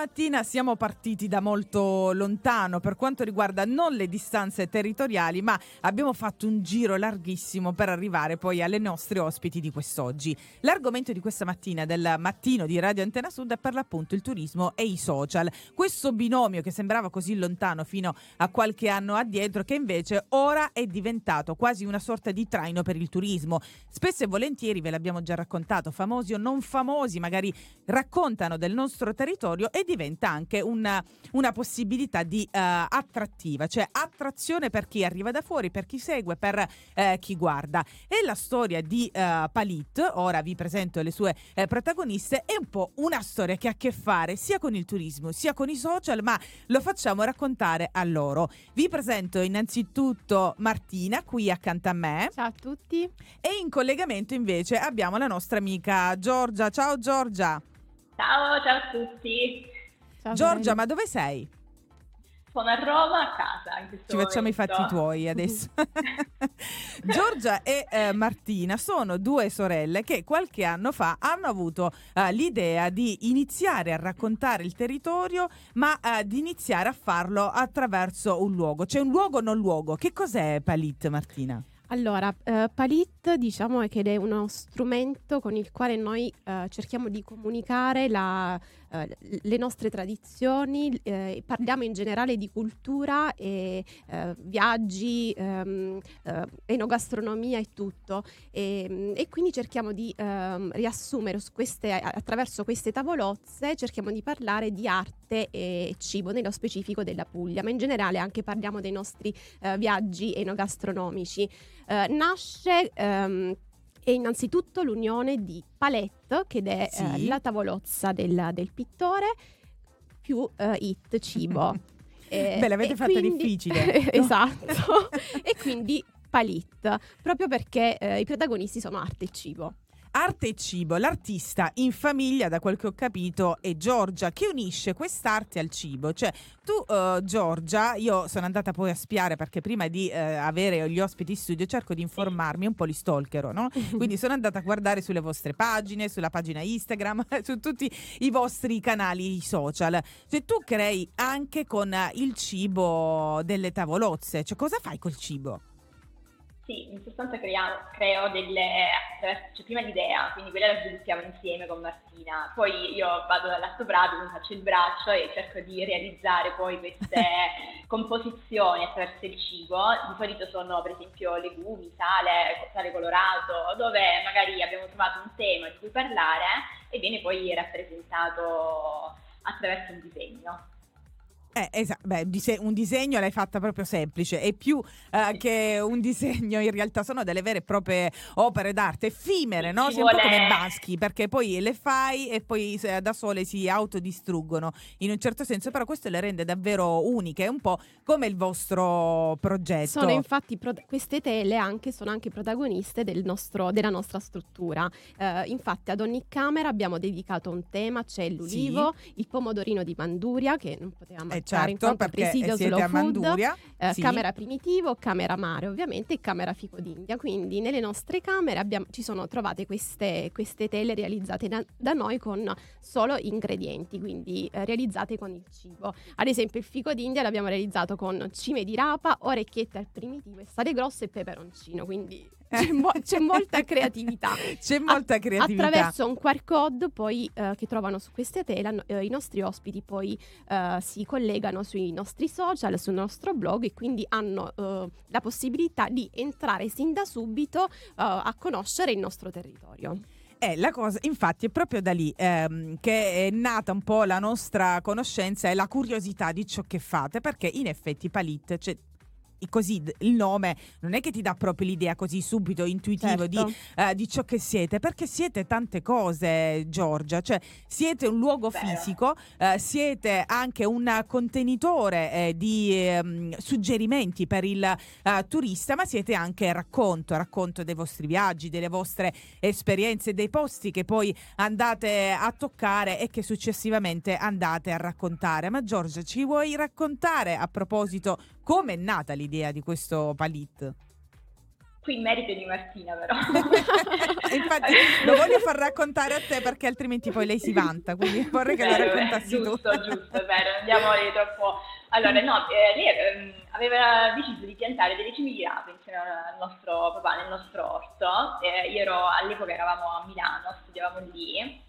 Stamattina siamo partiti da molto lontano per quanto riguarda non le distanze territoriali, ma abbiamo fatto un giro larghissimo per arrivare poi alle nostre ospiti di quest'oggi. L'argomento di questa mattina, del mattino di Radio Antena Sud, è per l'appunto il turismo e i social. Questo binomio che sembrava così lontano fino a qualche anno addietro, che invece ora è diventato quasi una sorta di traino per il turismo. Spesso e volentieri, ve l'abbiamo già raccontato, famosi o non famosi, magari raccontano del nostro territorio territorio e diventa anche una, una possibilità di uh, attrattiva, cioè attrazione per chi arriva da fuori, per chi segue, per uh, chi guarda. E la storia di uh, Palit, ora vi presento le sue protagoniste, è un po' una storia che ha a che fare sia con il turismo sia con i social, ma lo facciamo raccontare a loro. Vi presento innanzitutto Martina qui accanto a me. Ciao a tutti. E in collegamento invece abbiamo la nostra amica Giorgia. Ciao Giorgia. Ciao, ciao a tutti. Ciao, Giorgia, ma dove sei? Sono a Roma a casa. In Ci facciamo i fatti tuoi adesso. Giorgia e eh, Martina sono due sorelle che qualche anno fa hanno avuto eh, l'idea di iniziare a raccontare il territorio, ma eh, di iniziare a farlo attraverso un luogo. C'è un luogo non luogo. Che cos'è Palit, Martina? Allora, eh, Palit diciamo che è uno strumento con il quale noi eh, cerchiamo di comunicare la, eh, le nostre tradizioni, eh, parliamo in generale di cultura e eh, viaggi, ehm, eh, enogastronomia e tutto e, e quindi cerchiamo di ehm, riassumere queste, attraverso queste tavolozze, cerchiamo di parlare di arte e cibo, nello specifico della Puglia, ma in generale anche parliamo dei nostri viaggi enogastronomici. Eh, nasce ehm, è innanzitutto l'unione di palette, che è sì. eh, la tavolozza del, del pittore, più eh, it, cibo. e, Beh, l'avete fatta quindi, difficile. esatto. e quindi palit, proprio perché eh, i protagonisti sono arte e cibo. Arte e cibo, l'artista in famiglia, da quel che ho capito, è Giorgia, che unisce quest'arte al cibo. Cioè, tu, uh, Giorgia, io sono andata poi a spiare perché prima di uh, avere gli ospiti in studio cerco di informarmi, un po' li stalkero, no? Quindi sono andata a guardare sulle vostre pagine, sulla pagina Instagram, su tutti i vostri canali social. Cioè, tu crei anche con il cibo delle tavolozze. Cioè, cosa fai col cibo? Sì, in sostanza creiamo, creo delle, cioè prima l'idea, quindi quella la sviluppiamo insieme con Martina, poi io vado dall'atto pratico, mi faccio il braccio e cerco di realizzare poi queste composizioni attraverso il cibo, di solito sono per esempio legumi, sale, sale colorato, dove magari abbiamo trovato un tema di cui parlare e viene poi rappresentato attraverso un disegno. Eh, esatto, beh, un disegno l'hai fatta proprio semplice, è più uh, che un disegno, in realtà sono delle vere e proprie opere d'arte effimere, no? Sia un po' come Baschi, perché poi le fai e poi da sole si autodistruggono in un certo senso, però questo le rende davvero uniche, un po' come il vostro progetto. Sono infatti pro- queste tele anche, sono anche protagoniste del nostro, della nostra struttura. Uh, infatti ad ogni camera abbiamo dedicato un tema, c'è l'ulivo, sì. il pomodorino di Manduria che non potevamo eh certo, perché presidio siete a Manduria. Eh, sì. Camera primitivo, camera mare ovviamente e camera fico d'India. Quindi nelle nostre camere abbiamo, ci sono trovate queste, queste tele realizzate da, da, noi con solo ingredienti, quindi eh, realizzate con il cibo. Ad esempio il fico d'India l'abbiamo realizzato con cime di rapa, orecchiette al primitivo, sale grosso e peperoncino, quindi c'è, mo- c'è, molta creatività. C'è molta creatività. Attraverso un QR code poi eh, che trovano su queste tele, eh, i nostri ospiti poi eh, si collegano sui nostri social, sul nostro blog e quindi hanno eh, la possibilità di entrare sin da subito eh, a conoscere il nostro territorio. Eh, la cosa, infatti, è proprio da lì ehm, che è nata un po' la nostra conoscenza e la curiosità di ciò che fate, perché in effetti Palit, cioè, così il nome non è che ti dà proprio l'idea così subito intuitivo certo. di, uh, di, ciò che siete, perché siete tante cose, Giorgia, cioè siete un luogo Beh. fisico, uh, siete anche un contenitore eh, di um, suggerimenti per il uh, turista, ma siete anche racconto, racconto dei vostri viaggi, delle vostre esperienze, dei posti che poi andate a toccare e che successivamente andate a raccontare. Ma Giorgia, ci vuoi raccontare a proposito come è nata l'idea di questo palit? Qui merito di Martina però. infatti lo voglio far raccontare a te perché altrimenti poi lei si vanta, quindi vorrei che eh, raccontassi giusto, tu. giusto, è vero, andiamo lì troppo... Allora, no, eh, lei ehm, aveva deciso di piantare delle cime di rape insieme al nostro papà nel nostro orto. Eh, io ero, all'epoca eravamo a Milano, studiavamo lì.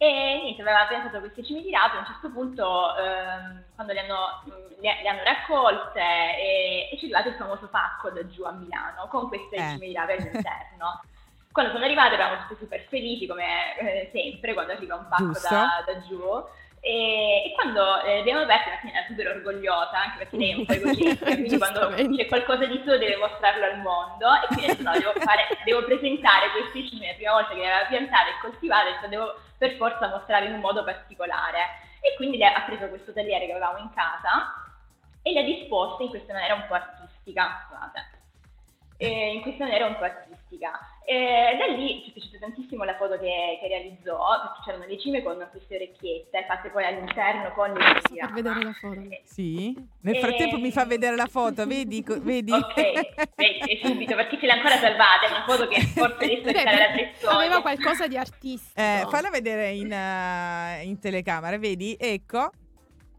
E niente, aveva piantato queste cime di rape, a un certo punto, ehm, quando le hanno, le, le hanno raccolte, e, e c'è arrivato il famoso pacco da giù a Milano, con queste Eh. rape all'interno. Quando sono arrivate eravamo tutti super felici, come eh, sempre, quando arriva un pacco da, da giù. E, e quando eh, abbiamo aperto, alla fine era super orgogliosa, anche perché lei è un po' egoista, quindi quando c'è qualcosa di suo deve mostrarlo al mondo. E quindi ha detto, no, devo, fare, devo presentare queste cime la prima volta che le aveva piantate e coltivate, ha detto, devo per forza mostrare in un modo particolare. E quindi lei ha preso questo tagliere che avevamo in casa e le ha disposte in questa maniera un po' artistica, scusate, Eh, in questa maniera un po' artistica. E da lì ci è piaciuta tantissimo la foto che, che realizzò, perché c'erano le cime con queste orecchiette fatte poi all'interno con le Posso cime. far vedere la foto? Sì? Nel frattempo mi fa vedere la foto, vedi? Co- vedi? Ok, vedi, e subito, perché ce l'ha ancora salvata, è una foto che forse adesso Beh, sta nella pressione. aveva qualcosa di artistico. Eh, falla vedere in, eh, in telecamera, vedi? Ecco.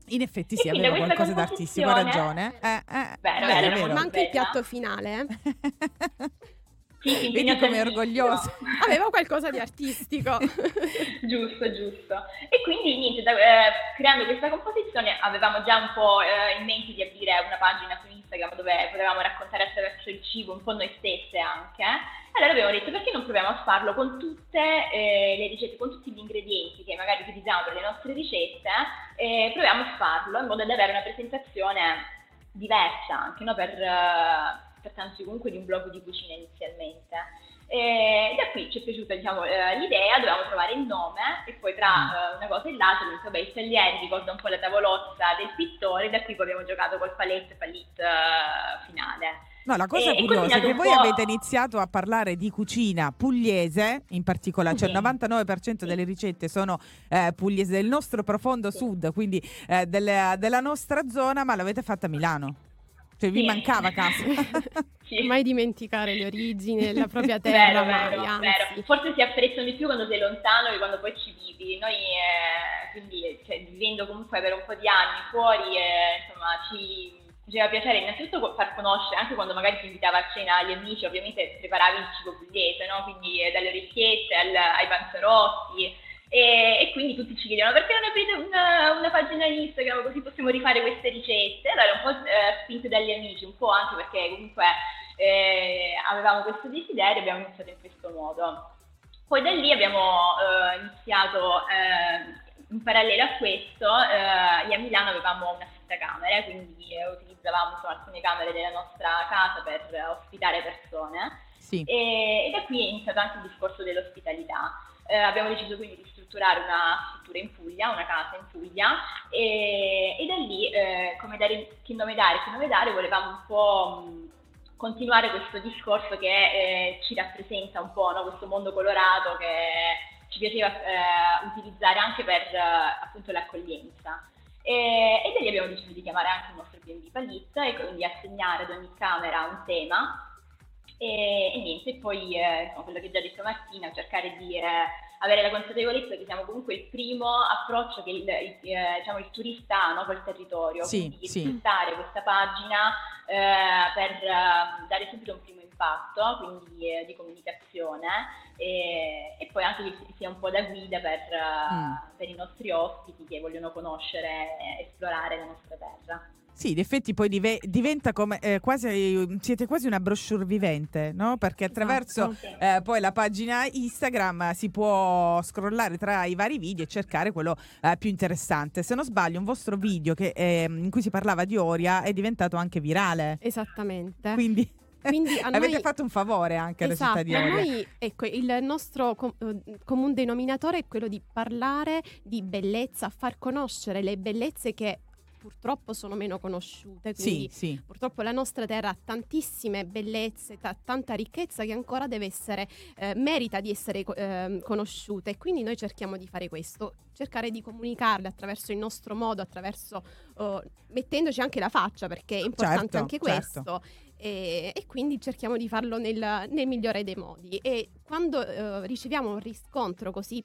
In effetti sì, aveva qualcosa d'artistico, ha ragione. Eh, eh, Vero, vero, vero, vero. Ma anche il piatto finale? Sì, Vedi com'è tantissimo. orgogliosa. aveva qualcosa di artistico. giusto, giusto. E quindi niente, da- eh, creando questa composizione avevamo già un po' eh, in mente di aprire una pagina su Instagram dove potevamo raccontare attraverso il cibo un po' noi stesse anche. Allora abbiamo detto perché non proviamo a farlo con tutte eh, le ricette, con tutti gli ingredienti che magari utilizziamo per le nostre ricette, eh, proviamo a farlo in modo da avere una presentazione diversa anche, no? per, eh, trattandosi comunque di un blog di cucina inizialmente. E da qui ci è piaciuta diciamo, eh, l'idea, dovevamo trovare il nome e poi tra eh, una cosa e l'altra, detto, vabbè, il tagliere ricorda un po' la tavolozza del pittore, da qui poi abbiamo giocato col paletto e palit eh, finale. No, la cosa E- curiosa è che voi avete iniziato a parlare di cucina pugliese, in particolare, cioè il Sì. 99% delle ricette sono eh, pugliese del nostro profondo sud, quindi eh, delle- della nostra zona, ma l'avete fatta a Milano. Cioè vi mancava casa. Sì. Mai dimenticare le origini della propria terra, Vero, mai, vero, vero. Forse si apprezzano di più quando sei lontano che quando poi ci vivi. Noi, eh, quindi, cioè, vivendo comunque per un po' di anni fuori, eh, insomma, ci faceva piacere innanzitutto far conoscere, anche quando magari ti invitava a cena agli amici, ovviamente preparavi il cibo pugliese, no? Quindi eh, dalle orecchiette al- ai panzerotti. E, e quindi tutti ci chiedevano perché non aprite una, una pagina Instagram così possiamo rifare queste ricette? Allora un po' eh, spinte dagli amici, un po' anche perché comunque eh, avevamo questo desiderio e abbiamo iniziato in questo modo. Poi da lì abbiamo eh, iniziato, eh, in parallelo a questo, eh, a Milano avevamo una camere, quindi eh, utilizzavamo insomma, alcune camere della nostra casa per ospitare persone Sì. e, e da qui è iniziato anche il discorso dell'ospitalità. Eh, abbiamo deciso quindi di strutturare una struttura in Puglia, una casa in Puglia e, e da lì eh, come dare, che nome dare, che nome dare volevamo un po' mh, continuare questo discorso che eh, ci rappresenta un po', no? questo mondo colorato che ci piaceva eh, utilizzare anche per appunto l'accoglienza. E, e da lì abbiamo deciso di chiamare anche il nostro B&B Palit e quindi assegnare ad ogni camera un tema e, e niente, poi eh, insomma, quello che già ha detto Martina, cercare di eh, avere la consapevolezza che siamo comunque il primo approccio che il, il, eh, diciamo, il turista ha no, col territorio, Sì, quindi sì. sfruttare questa pagina eh, per eh, dare subito un primo impatto, quindi eh, di comunicazione e, e poi anche che sia un po' da guida per, Mm. per i nostri ospiti che vogliono conoscere e esplorare la nostra terra. Sì, in effetti poi dive- diventa come eh, quasi siete quasi una brochure vivente, no? Perché attraverso Esatto. Sì. eh, poi la pagina Instagram si può scrollare tra i vari video e cercare quello eh, più interessante. Se non sbaglio, un vostro video che, ehm, in cui si parlava di Oria è diventato anche virale. Esattamente. Quindi, Quindi a avete noi- fatto un favore anche alla Esatto, di a Oria. noi ecco, il nostro com- eh, comune denominatore è quello di parlare di bellezza, far conoscere le bellezze che purtroppo sono meno conosciute. Quindi Sì, sì. Purtroppo la nostra terra ha tantissime bellezze, ta- tanta ricchezza che ancora deve essere, eh, merita di essere ehm, conosciuta e quindi noi cerchiamo di fare questo, cercare di comunicarle attraverso il nostro modo, attraverso, oh, mettendoci anche la faccia perché è importante Certo, anche certo. questo e, e quindi cerchiamo di farlo nel, nel, migliore dei modi. E quando eh, riceviamo un riscontro così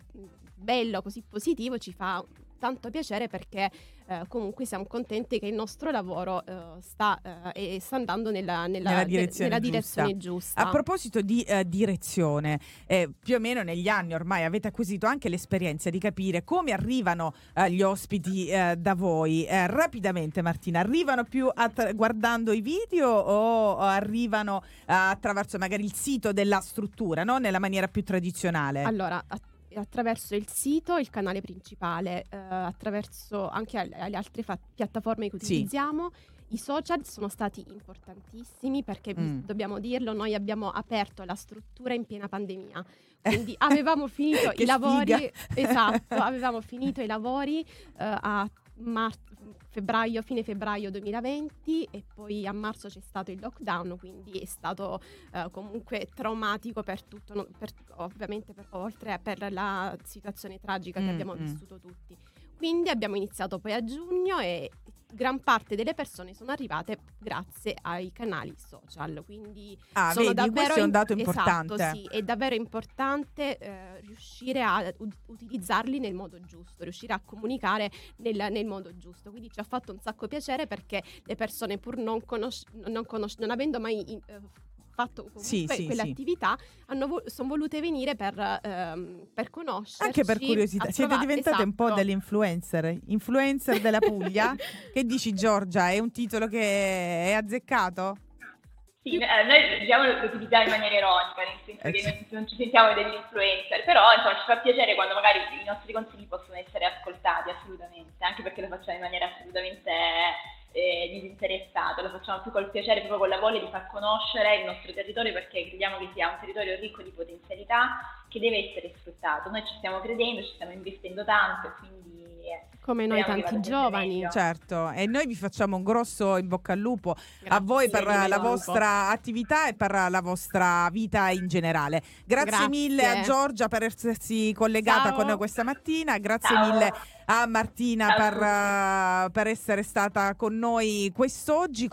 bello, così positivo, ci fa tanto piacere perché eh, comunque siamo contenti che il nostro lavoro eh, sta, eh, sta, andando nella, nella, nella, direzione, nella giusta. direzione, giusta. A proposito di eh, direzione, eh, più o meno negli anni ormai avete acquisito anche l'esperienza di capire come arrivano eh, gli ospiti da voi. rapidamente Martina, arrivano più attra- guardando i video o arrivano attraverso magari il sito della struttura, no? nella maniera più tradizionale? Allora, att- attraverso il sito, il canale principale, eh, attraverso anche alle altre fa- piattaforme che utilizziamo. Sì. I social sono stati importantissimi perché mm. dobbiamo dirlo, noi abbiamo aperto la struttura in piena pandemia. Quindi avevamo finito i lavori, esatto, avevamo finito i lavori uh, a mar- febbraio, fine febbraio 2020 e poi a marzo c'è stato il lockdown, quindi è stato uh, comunque traumatico per tutto, no, per, ovviamente per, oltre per la situazione tragica mm, che abbiamo mm. vissuto tutti. Quindi abbiamo iniziato poi a giugno e gran parte delle persone sono arrivate grazie ai canali social. Quindi ah, sono vedi, davvero questo è un dato importante. Esatto, sì, è davvero importante eh, riuscire a u- utilizzarli nel modo giusto, riuscire a comunicare nel, nel, modo giusto. Quindi ci ha fatto un sacco piacere perché le persone pur non, conosc- non, conosc- non avendo mai in- fatto sì, sì, quell'attività sì. Vo- sono volute venire per, ehm, per conoscere. Anche per curiosità. Siete diventate esatto. un po' esatto. delle influencer, influencer della Puglia. che dici Giorgia? È un titolo che è azzeccato? Sì, eh, noi diciamo l'utilizziamo in maniera ironica, nel senso eh, che noi non ci sentiamo degli influencer, però insomma, ci fa piacere quando magari i nostri consigli possono essere ascoltati assolutamente, anche perché lo facciamo in maniera assolutamente eh, disinteressato, lo facciamo più col piacere, proprio con la voglia di far conoscere il nostro territorio perché crediamo che sia un territorio ricco di potenzialità che deve essere sfruttato. Noi ci stiamo credendo, ci stiamo investendo tanto e quindi come noi tanti giovani. Certo, e noi vi facciamo un grosso in bocca al lupo Grazie, a voi per la vostra attività e per la vostra vita in generale. Grazie, Grazie. mille a Giorgia per essersi collegata Ciao. con noi questa mattina, grazie Ciao. mille a Martina per, uh, per essere stata con noi quest'oggi.